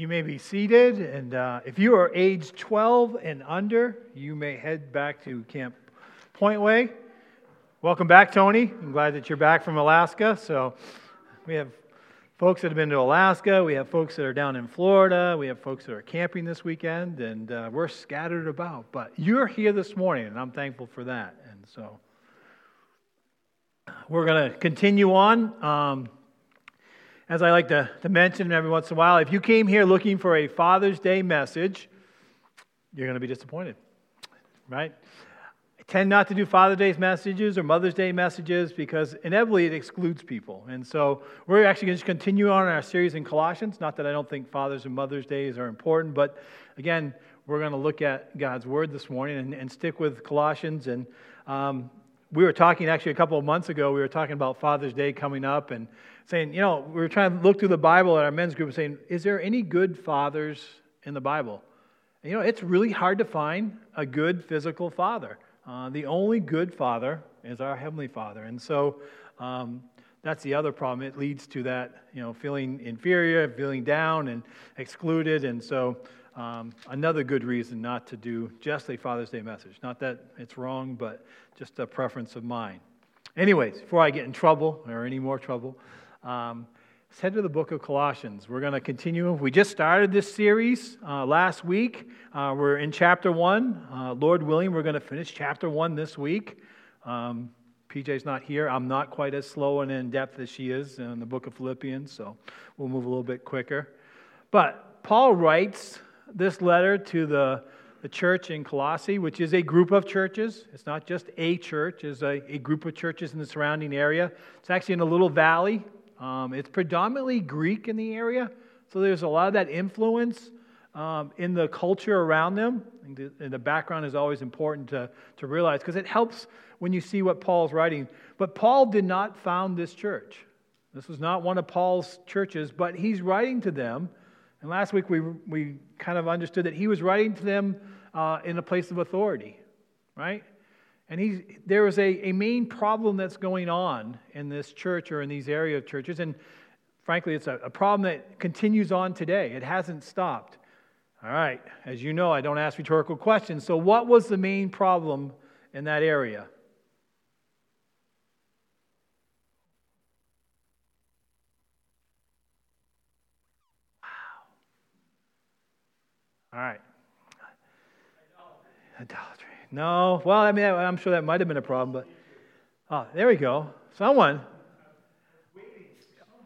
You may be seated, and uh, if you are age 12 and under, you may head back to Camp Pointway. Welcome back, Tony. I'm glad that you're back from Alaska. So, we have folks that have been to Alaska, we have folks that are down in Florida, we have folks that are camping this weekend, and uh, we're scattered about. But you're here this morning, and I'm thankful for that. And so, we're going to continue on. Um, as I like to, to mention every once in a while, if you came here looking for a Father's Day message, you're going to be disappointed, right? I tend not to do Father's Day messages or Mother's Day messages because inevitably it excludes people. And so we're actually going to continue on our series in Colossians. Not that I don't think Father's and Mother's Days are important, but again, we're going to look at God's Word this morning and, and stick with Colossians. And um, we were talking actually a couple of months ago, we were talking about Father's Day coming up and saying, you know, we were trying to look through the Bible at our men's group and saying, is there any good fathers in the Bible? And, you know, it's really hard to find a good physical father. Uh, the only good father is our Heavenly Father. And so um, that's the other problem. It leads to that, you know, feeling inferior, feeling down and excluded. And so um, another good reason not to do just a Father's Day message. Not that it's wrong, but just a preference of mine. Anyways, before I get in trouble or any more trouble, um, let's head to the book of Colossians. We're going to continue. We just started this series uh, last week. Uh, we're in chapter one. Uh, Lord willing, we're going to finish chapter one this week. Um, PJ's not here. I'm not quite as slow and in depth as she is in the book of Philippians, so we'll move a little bit quicker. But Paul writes this letter to the, the church in Colossae, which is a group of churches. It's not just a church, it's a, a group of churches in the surrounding area. It's actually in a little valley. Um, it's predominantly Greek in the area, so there's a lot of that influence um, in the culture around them. And the background is always important to, to realize because it helps when you see what Paul's writing. But Paul did not found this church. This was not one of Paul's churches, but he's writing to them and last week we, we kind of understood that he was writing to them uh, in a place of authority, right? And he's, there is a, a main problem that's going on in this church or in these area of churches. And frankly, it's a, a problem that continues on today. It hasn't stopped. All right, as you know, I don't ask rhetorical questions. So, what was the main problem in that area? All right. Idolatry. No. Well, I mean, I'm sure that might have been a problem, but. Oh, there we go. Someone.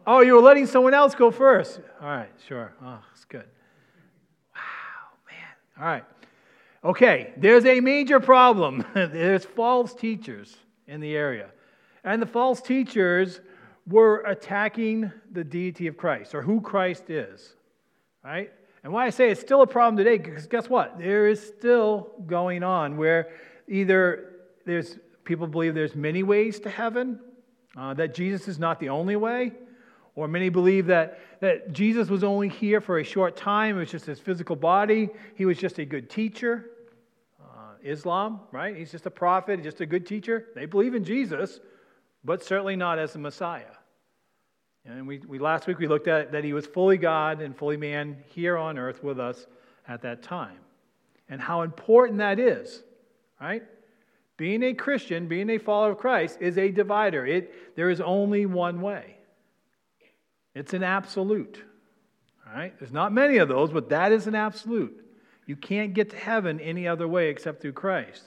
Oh, you were letting someone else go first. All right, sure. Oh, that's good. Wow, man. All right. Okay, there's a major problem. there's false teachers in the area. And the false teachers were attacking the deity of Christ or who Christ is. Right? And why I say it's still a problem today, because guess what? There is still going on where either there's people believe there's many ways to heaven, uh, that Jesus is not the only way, or many believe that, that Jesus was only here for a short time, it was just his physical body, he was just a good teacher. Uh, Islam, right? He's just a prophet, just a good teacher. They believe in Jesus, but certainly not as the Messiah. And we, we, last week we looked at that he was fully God and fully man here on earth with us at that time. And how important that is, right? Being a Christian, being a follower of Christ is a divider. It, there is only one way. It's an absolute. Right? There's not many of those, but that is an absolute. You can't get to heaven any other way except through Christ.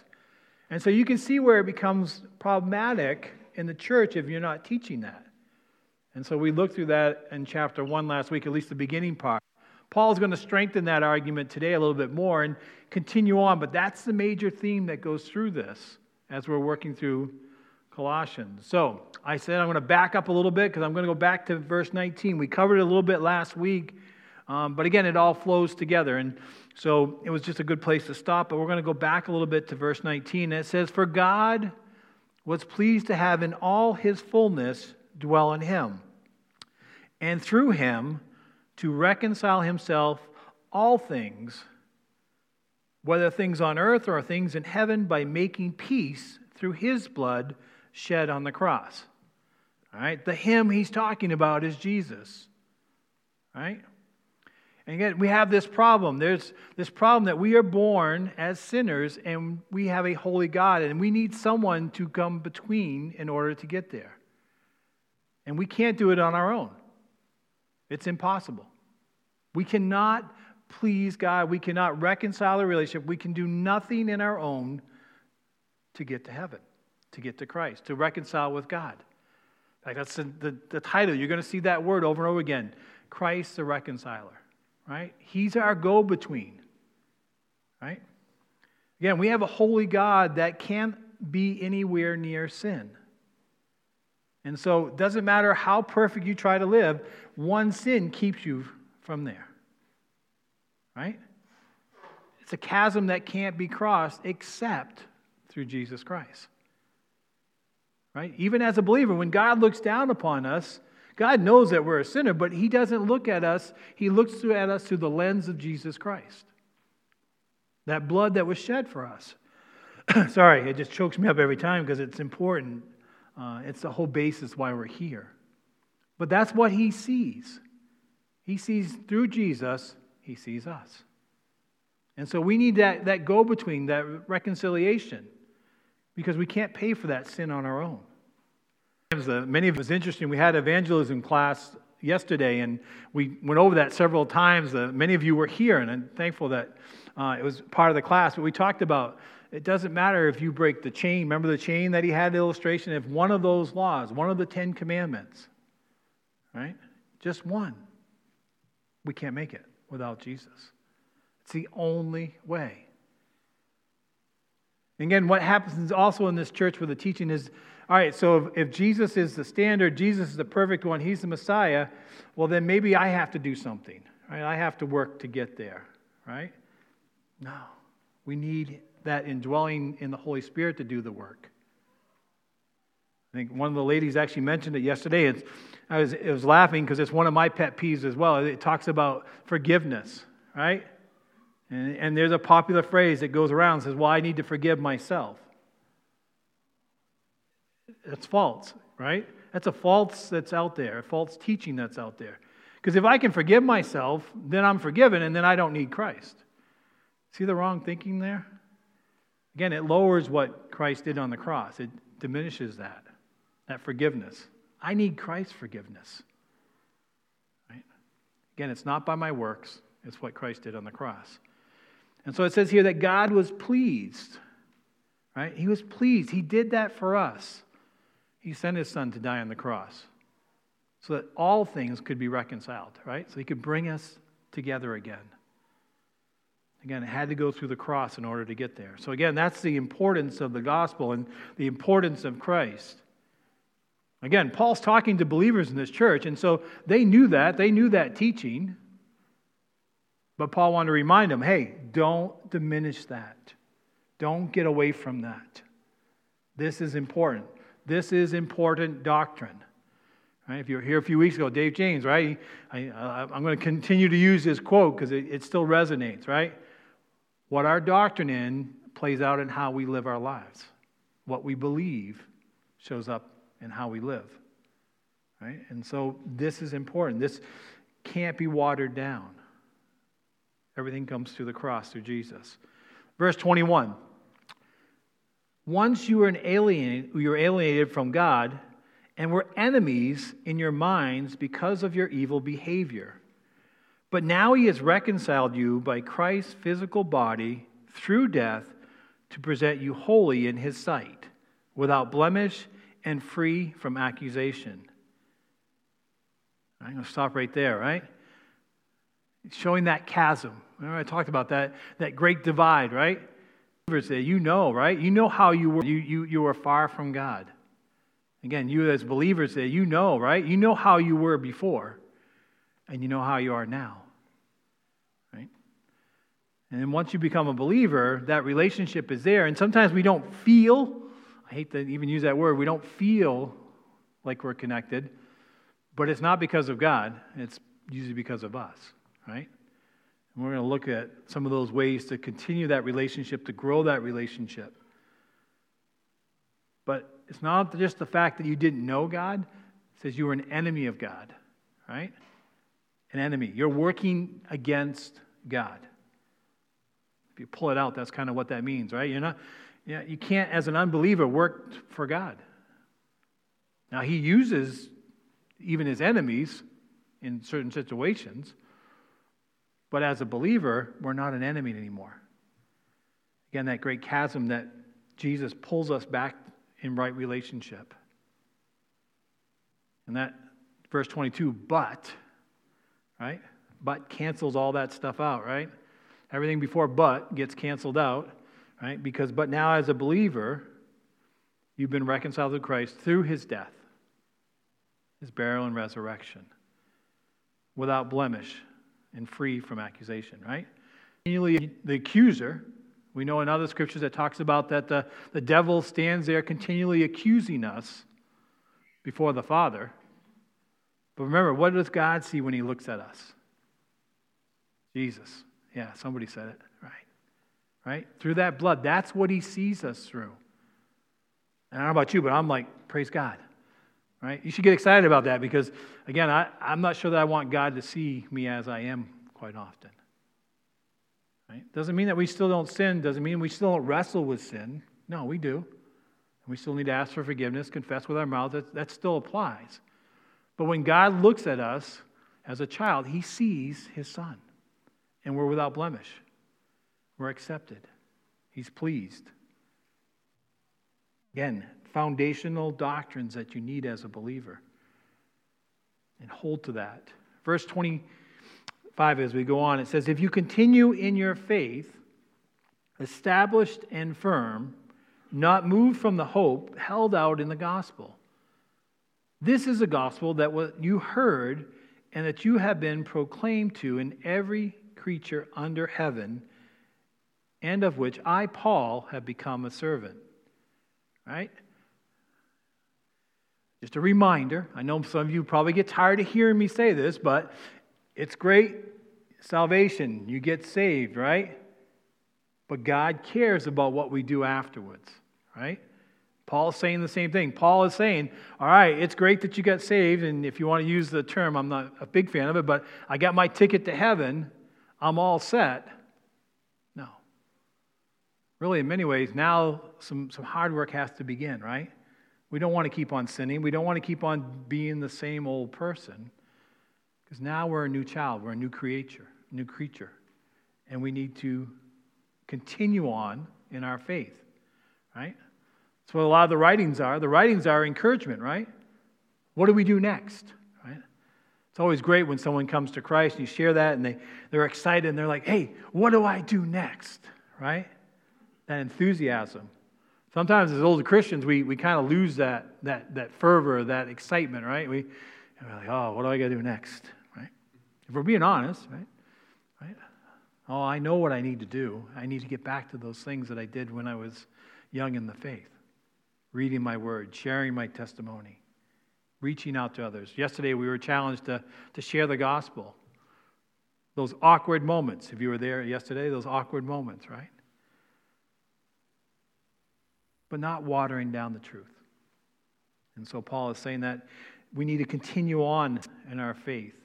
And so you can see where it becomes problematic in the church if you're not teaching that. And so we looked through that in chapter 1 last week, at least the beginning part. Paul's going to strengthen that argument today a little bit more and continue on, but that's the major theme that goes through this as we're working through Colossians. So I said I'm going to back up a little bit because I'm going to go back to verse 19. We covered it a little bit last week, um, but again, it all flows together. And so it was just a good place to stop, but we're going to go back a little bit to verse 19. And it says, For God was pleased to have in all his fullness dwell in him and through him to reconcile himself all things, whether things on earth or things in heaven, by making peace through his blood shed on the cross. All right? The him he's talking about is Jesus. Right? And again, we have this problem. There's this problem that we are born as sinners and we have a holy God, and we need someone to come between in order to get there. And we can't do it on our own, it's impossible. We cannot please God, we cannot reconcile a relationship, we can do nothing in our own to get to heaven, to get to Christ, to reconcile with God. Like that's the, the, the title. You're going to see that word over and over again Christ the reconciler right? He's our go between, right? Again, we have a holy God that can't be anywhere near sin. And so it doesn't matter how perfect you try to live, one sin keeps you from there, right? It's a chasm that can't be crossed except through Jesus Christ. Right? Even as a believer, when God looks down upon us, God knows that we're a sinner, but He doesn't look at us. He looks at us through the lens of Jesus Christ. That blood that was shed for us. Sorry, it just chokes me up every time because it's important. Uh, it's the whole basis why we're here. But that's what He sees. He sees through Jesus, He sees us. And so we need that, that go between, that reconciliation, because we can't pay for that sin on our own. Uh, many of it was interesting. We had evangelism class yesterday, and we went over that several times. Uh, many of you were here, and I'm thankful that uh, it was part of the class. But we talked about it doesn't matter if you break the chain. Remember the chain that he had illustration? If one of those laws, one of the Ten Commandments, right? Just one, we can't make it without Jesus. It's the only way. Again, what happens also in this church where the teaching is all right, so if, if Jesus is the standard, Jesus is the perfect one, he's the Messiah, well, then maybe I have to do something, right? I have to work to get there, right? No. We need that indwelling in the Holy Spirit to do the work. I think one of the ladies actually mentioned it yesterday. It's, I was, it was laughing because it's one of my pet peeves as well. It talks about forgiveness, right? And, and there's a popular phrase that goes around says, Well, I need to forgive myself. That's false, right? That's a false that's out there, a false teaching that's out there. Because if I can forgive myself, then I'm forgiven and then I don't need Christ. See the wrong thinking there? Again, it lowers what Christ did on the cross, it diminishes that, that forgiveness. I need Christ's forgiveness. Right? Again, it's not by my works, it's what Christ did on the cross. And so it says here that God was pleased. Right? He was pleased. He did that for us. He sent his son to die on the cross so that all things could be reconciled, right? So he could bring us together again. Again, it had to go through the cross in order to get there. So, again, that's the importance of the gospel and the importance of Christ. Again, Paul's talking to believers in this church, and so they knew that. They knew that teaching. But Paul wanted to remind them hey, don't diminish that. Don't get away from that. This is important. This is important doctrine. Right? If you were here a few weeks ago, Dave James, right? I, am going to continue to use his quote because it, it still resonates, right? What our doctrine in plays out in how we live our lives. What we believe shows up in how we live. Right? And so this is important. This can't be watered down. Everything comes through the cross, through Jesus. Verse 21 once you were an alien, you were alienated from God and were enemies in your minds because of your evil behavior. But now he has reconciled you by Christ's physical body through death to present you holy in his sight, without blemish and free from accusation. I'm going to stop right there, right? showing that chasm. Remember, I talked about that, that great divide, right? Say, eh, you know, right? You know how you were. You, you, you were far from God. Again, you as believers say, you know, right? You know how you were before, and you know how you are now. And then once you become a believer, that relationship is there. And sometimes we don't feel, I hate to even use that word, we don't feel like we're connected, but it's not because of God, it's usually because of us, right? And we're going to look at some of those ways to continue that relationship, to grow that relationship. But it's not just the fact that you didn't know God, it says you were an enemy of God, right? an enemy. You're working against God. If you pull it out, that's kind of what that means, right? You're not, you, know, you can't, as an unbeliever, work for God. Now, He uses even His enemies in certain situations, but as a believer, we're not an enemy anymore. Again, that great chasm that Jesus pulls us back in right relationship. And that verse 22, but, right? But cancels all that stuff out, right? Everything before but gets canceled out, right? Because, but now as a believer, you've been reconciled to Christ through his death, his burial, and resurrection, without blemish and free from accusation, right? The accuser, we know in other scriptures that talks about that the, the devil stands there continually accusing us before the Father. But remember, what does God see when he looks at us? Jesus. Yeah, somebody said it. Right. Right? Through that blood, that's what he sees us through. And I don't know about you, but I'm like, praise God. Right? You should get excited about that because, again, I, I'm not sure that I want God to see me as I am quite often. Right? Doesn't mean that we still don't sin, doesn't mean we still don't wrestle with sin. No, we do. And we still need to ask for forgiveness, confess with our mouth. That, that still applies. But when God looks at us as a child, he sees his son. And we're without blemish. We're accepted. He's pleased. Again, foundational doctrines that you need as a believer. And hold to that. Verse 25, as we go on, it says, If you continue in your faith, established and firm, not moved from the hope held out in the gospel. This is a gospel that what you heard and that you have been proclaimed to in every creature under heaven, and of which I, Paul, have become a servant. Right? Just a reminder. I know some of you probably get tired of hearing me say this, but it's great salvation. You get saved, right? But God cares about what we do afterwards, right? Paul's saying the same thing. Paul is saying, All right, it's great that you got saved, and if you want to use the term, I'm not a big fan of it, but I got my ticket to heaven. I'm all set. No. Really, in many ways, now some, some hard work has to begin, right? We don't want to keep on sinning. We don't want to keep on being the same old person. Because now we're a new child, we're a new creature, new creature. And we need to continue on in our faith, right? That's what a lot of the writings are. The writings are encouragement, right? What do we do next? It's always great when someone comes to Christ and you share that and they, they're excited and they're like, hey, what do I do next? Right? That enthusiasm. Sometimes as older Christians, we, we kind of lose that, that, that fervor, that excitement, right? We, we're like, oh, what do I got to do next? Right? If we're being honest, right? Right? Oh, I know what I need to do. I need to get back to those things that I did when I was young in the faith. Reading my word, sharing my testimony, reaching out to others. Yesterday we were challenged to, to share the gospel. Those awkward moments, if you were there yesterday, those awkward moments, right? But not watering down the truth. And so Paul is saying that we need to continue on in our faith.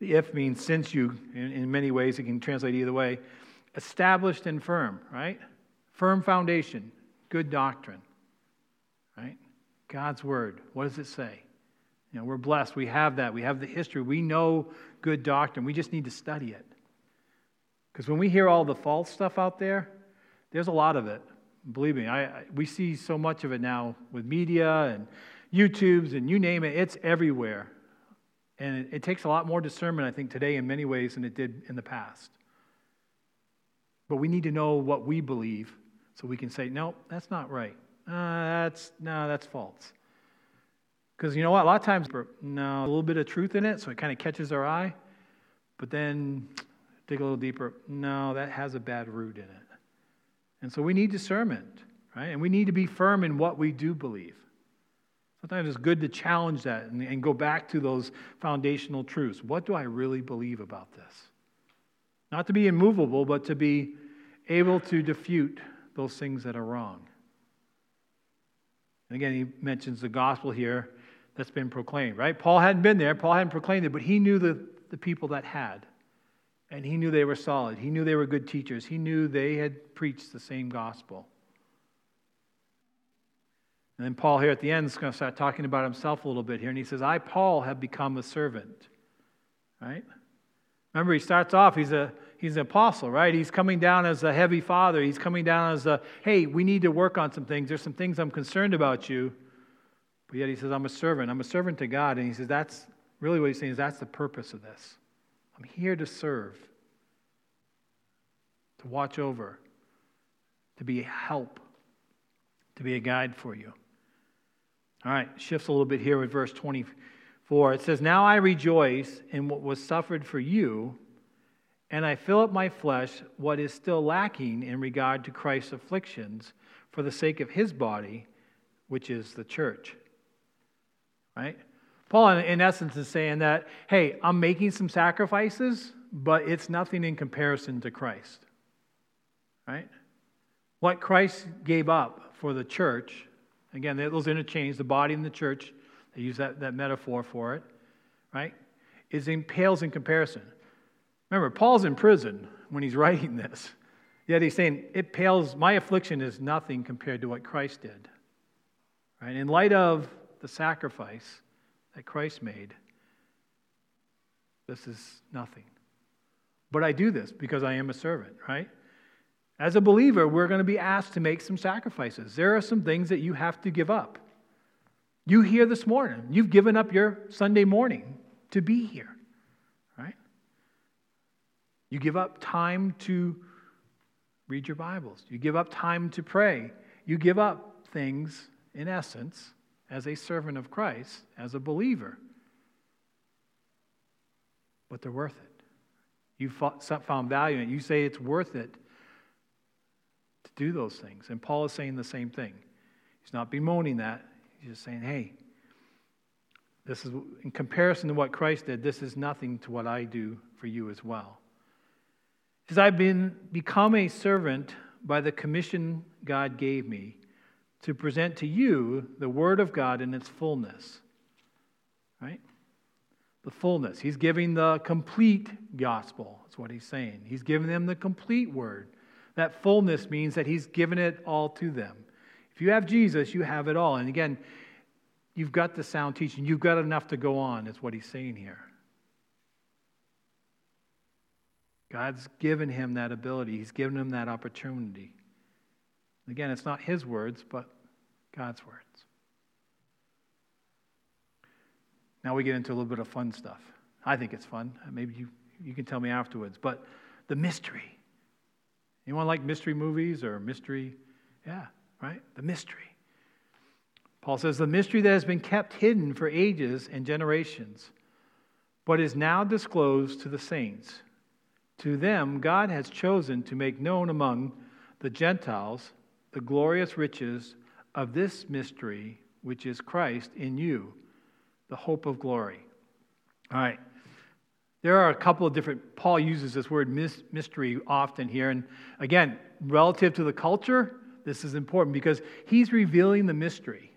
The if means since you, in, in many ways, it can translate either way. Established and firm, right? Firm foundation, good doctrine, right? God's word. What does it say? You know, we're blessed. We have that. We have the history. We know good doctrine. We just need to study it. Because when we hear all the false stuff out there, there's a lot of it. Believe me, I, I, we see so much of it now with media and YouTubes and you name it, it's everywhere. And it, it takes a lot more discernment, I think, today in many ways than it did in the past. But we need to know what we believe so we can say, no, that's not right. Uh, that's no, that's false. Because you know what? A lot of times, no, a little bit of truth in it, so it kind of catches our eye. But then dig a little deeper. No, that has a bad root in it. And so we need discernment, right? And we need to be firm in what we do believe. Sometimes it's good to challenge that and, and go back to those foundational truths. What do I really believe about this? Not to be immovable, but to be able to defute those things that are wrong. And again, he mentions the gospel here that's been proclaimed, right? Paul hadn't been there, Paul hadn't proclaimed it, but he knew the, the people that had. And he knew they were solid. He knew they were good teachers. He knew they had preached the same gospel. And then Paul here at the end is going to start talking about himself a little bit here. And he says, I, Paul, have become a servant. Right? Remember, he starts off, he's, a, he's an apostle, right? He's coming down as a heavy father. He's coming down as a, hey, we need to work on some things. There's some things I'm concerned about you. But yet he says, I'm a servant. I'm a servant to God. And he says, that's really what he's saying is that's the purpose of this. I'm here to serve, to watch over, to be a help, to be a guide for you. All right, shifts a little bit here with verse 24. It says, Now I rejoice in what was suffered for you, and I fill up my flesh what is still lacking in regard to Christ's afflictions for the sake of his body, which is the church. Right? Paul, in essence, is saying that, hey, I'm making some sacrifices, but it's nothing in comparison to Christ. Right? What Christ gave up for the church, again, those interchange, the body and the church, they use that, that metaphor for it, right? Is in, pales in comparison. Remember, Paul's in prison when he's writing this. Yet he's saying, it pales, my affliction is nothing compared to what Christ did. Right? In light of the sacrifice, that Christ made, this is nothing. But I do this because I am a servant, right? As a believer, we're going to be asked to make some sacrifices. There are some things that you have to give up. You here this morning, you've given up your Sunday morning to be here, right? You give up time to read your Bibles. You give up time to pray. You give up things, in essence, as a servant of Christ, as a believer. But they're worth it. You found value in it. You say it's worth it to do those things. And Paul is saying the same thing. He's not bemoaning that. He's just saying, hey, this is in comparison to what Christ did, this is nothing to what I do for you as well. Says, I've been become a servant by the commission God gave me to present to you the Word of God in its fullness. Right? The fullness. He's giving the complete gospel. That's what he's saying. He's giving them the complete Word. That fullness means that he's given it all to them. If you have Jesus, you have it all. And again, you've got the sound teaching. You've got enough to go on, is what he's saying here. God's given him that ability, he's given him that opportunity. Again, it's not his words, but God's words. Now we get into a little bit of fun stuff. I think it's fun. Maybe you, you can tell me afterwards. But the mystery. Anyone like mystery movies or mystery? Yeah, right? The mystery. Paul says, the mystery that has been kept hidden for ages and generations, but is now disclosed to the saints. To them, God has chosen to make known among the Gentiles the glorious riches of this mystery, which is Christ in you, the hope of glory. All right. There are a couple of different, Paul uses this word mystery often here. And again, relative to the culture, this is important because he's revealing the mystery.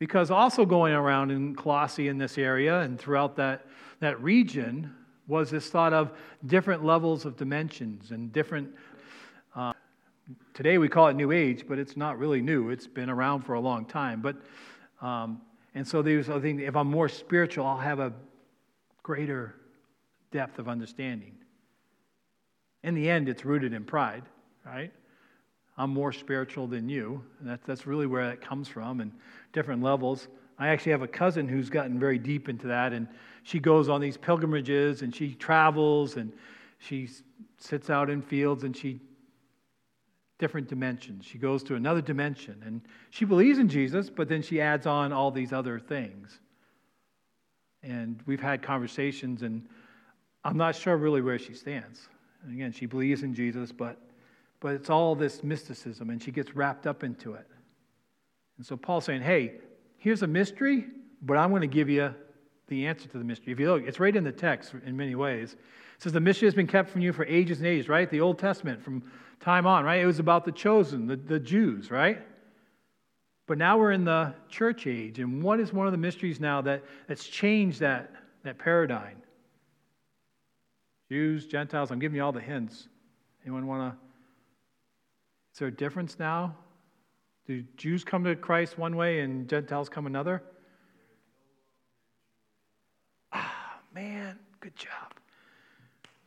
Because also going around in Colossae in this area and throughout that, that region was this thought of different levels of dimensions and different Today we call it New Age, but it's not really new. It's been around for a long time. But um, and so there's I think if I'm more spiritual, I'll have a greater depth of understanding. In the end, it's rooted in pride, right? I'm more spiritual than you. And that's, that's really where that comes from and different levels. I actually have a cousin who's gotten very deep into that, and she goes on these pilgrimages and she travels and she sits out in fields and she different dimensions. She goes to another dimension and she believes in Jesus, but then she adds on all these other things. And we've had conversations, and I'm not sure really where she stands. And again, she believes in Jesus, but, but it's all this mysticism, and she gets wrapped up into it. And so Paul's saying, hey, here's a mystery, but I'm going to give you the answer to the mystery. If you look, it's right in the text in many ways. Says the mystery has been kept from you for ages and ages, right? The Old Testament, from time on, right? It was about the chosen, the, the Jews, right? But now we're in the church age, and what is one of the mysteries now that, that's changed that, that paradigm? Jews, Gentiles, I'm giving you all the hints. Anyone want to? Is there a difference now? Do Jews come to Christ one way and Gentiles come another? Ah, man, good job.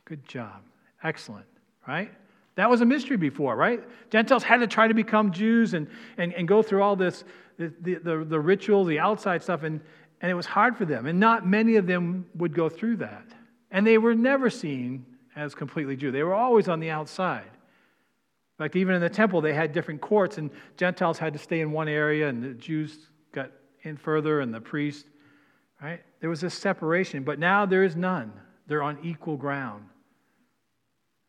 Good job. Excellent, right? That was a mystery before, right? Gentiles had to try to become Jews and, and, and go through all this, the, the, the ritual, the outside stuff, and, and it was hard for them. And not many of them would go through that. And they were never seen as completely Jew, they were always on the outside. In fact, even in the temple, they had different courts, and Gentiles had to stay in one area, and the Jews got in further, and the priests, right? There was a separation, but now there is none. They're on equal ground.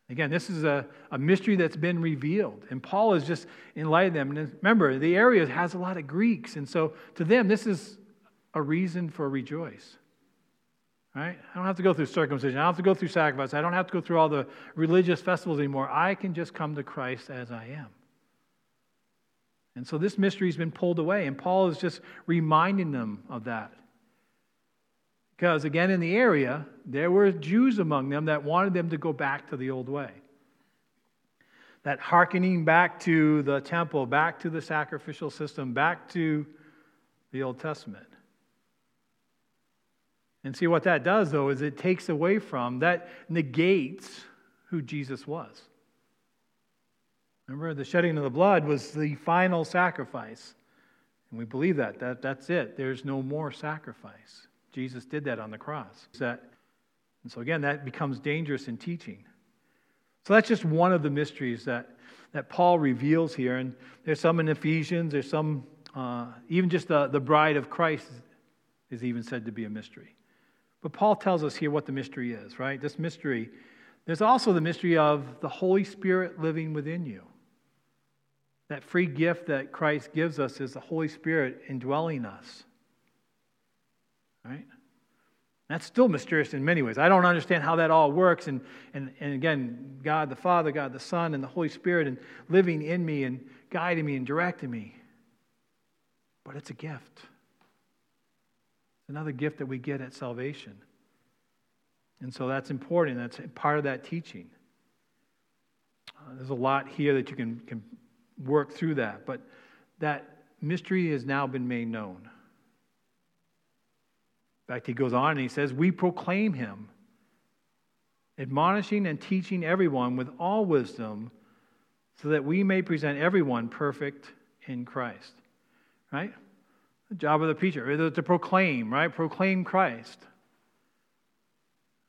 Again, this is a, a mystery that's been revealed. And Paul is just enlightening them. And remember, the area has a lot of Greeks. And so to them, this is a reason for rejoice. Right? I don't have to go through circumcision. I don't have to go through sacrifice. I don't have to go through all the religious festivals anymore. I can just come to Christ as I am. And so this mystery has been pulled away. And Paul is just reminding them of that. Because again, in the area, there were Jews among them that wanted them to go back to the old way. That hearkening back to the temple, back to the sacrificial system, back to the Old Testament. And see what that does, though, is it takes away from, that negates who Jesus was. Remember, the shedding of the blood was the final sacrifice. And we believe that. that that's it. There's no more sacrifice. Jesus did that on the cross. That, and so, again, that becomes dangerous in teaching. So, that's just one of the mysteries that, that Paul reveals here. And there's some in Ephesians, there's some, uh, even just the, the bride of Christ is even said to be a mystery. But Paul tells us here what the mystery is, right? This mystery, there's also the mystery of the Holy Spirit living within you. That free gift that Christ gives us is the Holy Spirit indwelling us. Right? That's still mysterious in many ways. I don't understand how that all works. And, and, and again, God the Father, God the Son, and the Holy Spirit, and living in me and guiding me and directing me. But it's a gift. It's another gift that we get at salvation. And so that's important. That's part of that teaching. Uh, there's a lot here that you can, can work through that. But that mystery has now been made known. In fact, he goes on and he says, We proclaim him, admonishing and teaching everyone with all wisdom, so that we may present everyone perfect in Christ. Right? The job of the preacher is to proclaim, right? Proclaim Christ.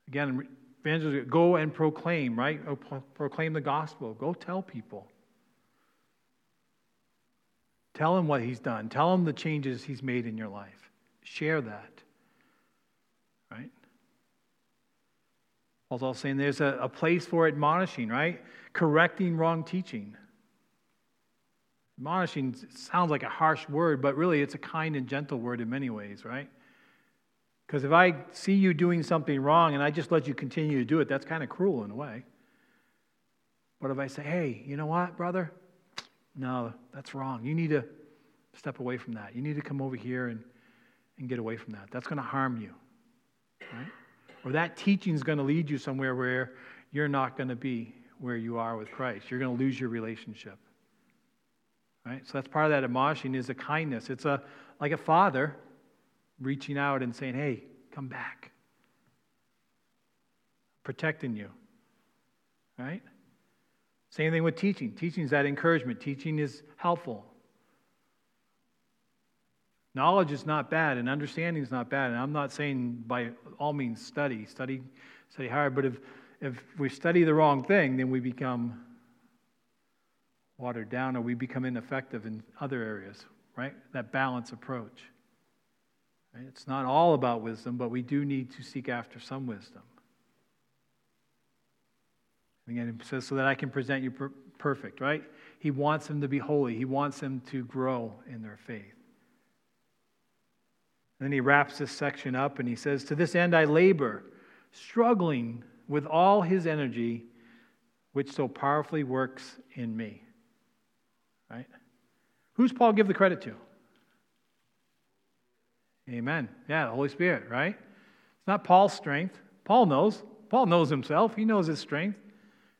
Again, evangelism, go and proclaim, right? Oh, proclaim the gospel. Go tell people. Tell them what he's done. Tell them the changes he's made in your life. Share that. Right? Paul's also saying there's a, a place for admonishing, right? Correcting wrong teaching. Admonishing sounds like a harsh word, but really it's a kind and gentle word in many ways, right? Because if I see you doing something wrong and I just let you continue to do it, that's kind of cruel in a way. But if I say, hey, you know what, brother? No, that's wrong. You need to step away from that. You need to come over here and, and get away from that. That's going to harm you right? Or that teaching is going to lead you somewhere where you're not going to be where you are with Christ. You're going to lose your relationship. Right? So that's part of that admonishing is a kindness. It's a like a father reaching out and saying, "Hey, come back." Protecting you. Right? Same thing with teaching. Teaching is that encouragement. Teaching is helpful. Knowledge is not bad, and understanding is not bad. And I'm not saying by all means study, study, study hard. But if if we study the wrong thing, then we become watered down, or we become ineffective in other areas. Right? That balance approach. Right? It's not all about wisdom, but we do need to seek after some wisdom. Again, it says, so that I can present you per- perfect, right? He wants them to be holy. He wants them to grow in their faith. And then he wraps this section up and he says, To this end I labor, struggling with all his energy, which so powerfully works in me. Right? Who's Paul give the credit to? Amen. Yeah, the Holy Spirit, right? It's not Paul's strength. Paul knows. Paul knows himself, he knows his strength,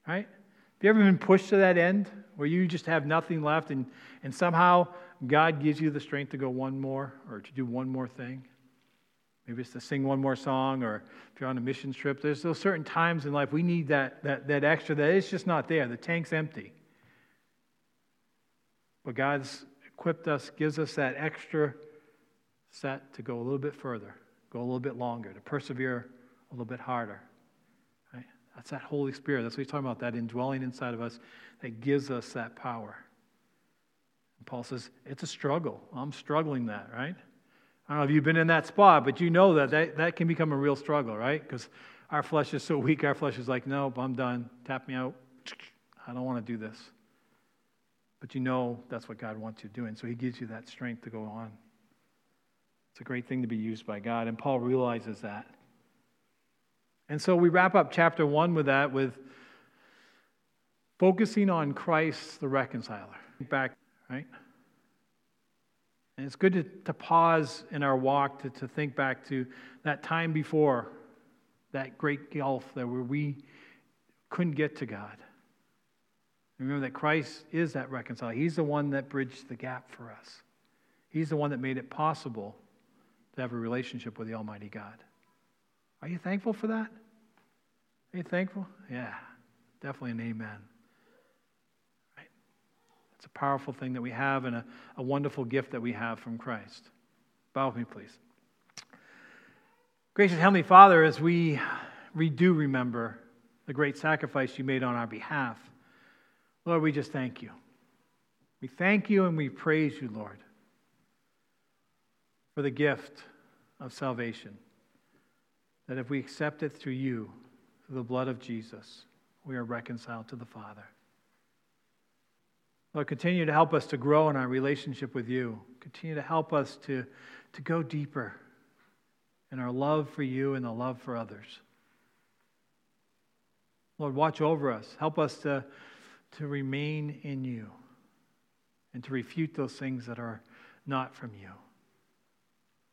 right? Have you ever been pushed to that end where you just have nothing left and, and somehow God gives you the strength to go one more or to do one more thing? Maybe it's to sing one more song, or if you're on a mission trip, there's those certain times in life we need that, that, that extra that it's just not there. The tank's empty. But God's equipped us, gives us that extra set to go a little bit further, go a little bit longer, to persevere a little bit harder. Right? That's that Holy Spirit. That's what he's talking about, that indwelling inside of us that gives us that power. Paul says, it's a struggle. I'm struggling that, right? I don't know if you've been in that spot, but you know that that, that can become a real struggle, right? Because our flesh is so weak. Our flesh is like, nope, I'm done. Tap me out. I don't want to do this. But you know that's what God wants you to do. And so he gives you that strength to go on. It's a great thing to be used by God. And Paul realizes that. And so we wrap up chapter one with that, with focusing on Christ the reconciler. Back, right? And it's good to, to pause in our walk to, to think back to that time before that great gulf that where we couldn't get to God. Remember that Christ is that reconciler. He's the one that bridged the gap for us. He's the one that made it possible to have a relationship with the Almighty God. Are you thankful for that? Are you thankful? Yeah, definitely an amen. It's a powerful thing that we have and a, a wonderful gift that we have from Christ. Bow with me, please. Gracious Heavenly Father, as we, we do remember the great sacrifice you made on our behalf, Lord, we just thank you. We thank you and we praise you, Lord, for the gift of salvation. That if we accept it through you, through the blood of Jesus, we are reconciled to the Father. Lord, continue to help us to grow in our relationship with you. Continue to help us to, to go deeper in our love for you and the love for others. Lord, watch over us. Help us to, to remain in you and to refute those things that are not from you.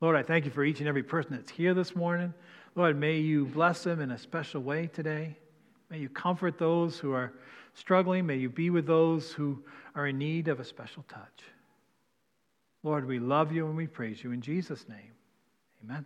Lord, I thank you for each and every person that's here this morning. Lord, may you bless them in a special way today. May you comfort those who are struggling. May you be with those who are in need of a special touch. Lord, we love you and we praise you in Jesus' name. Amen.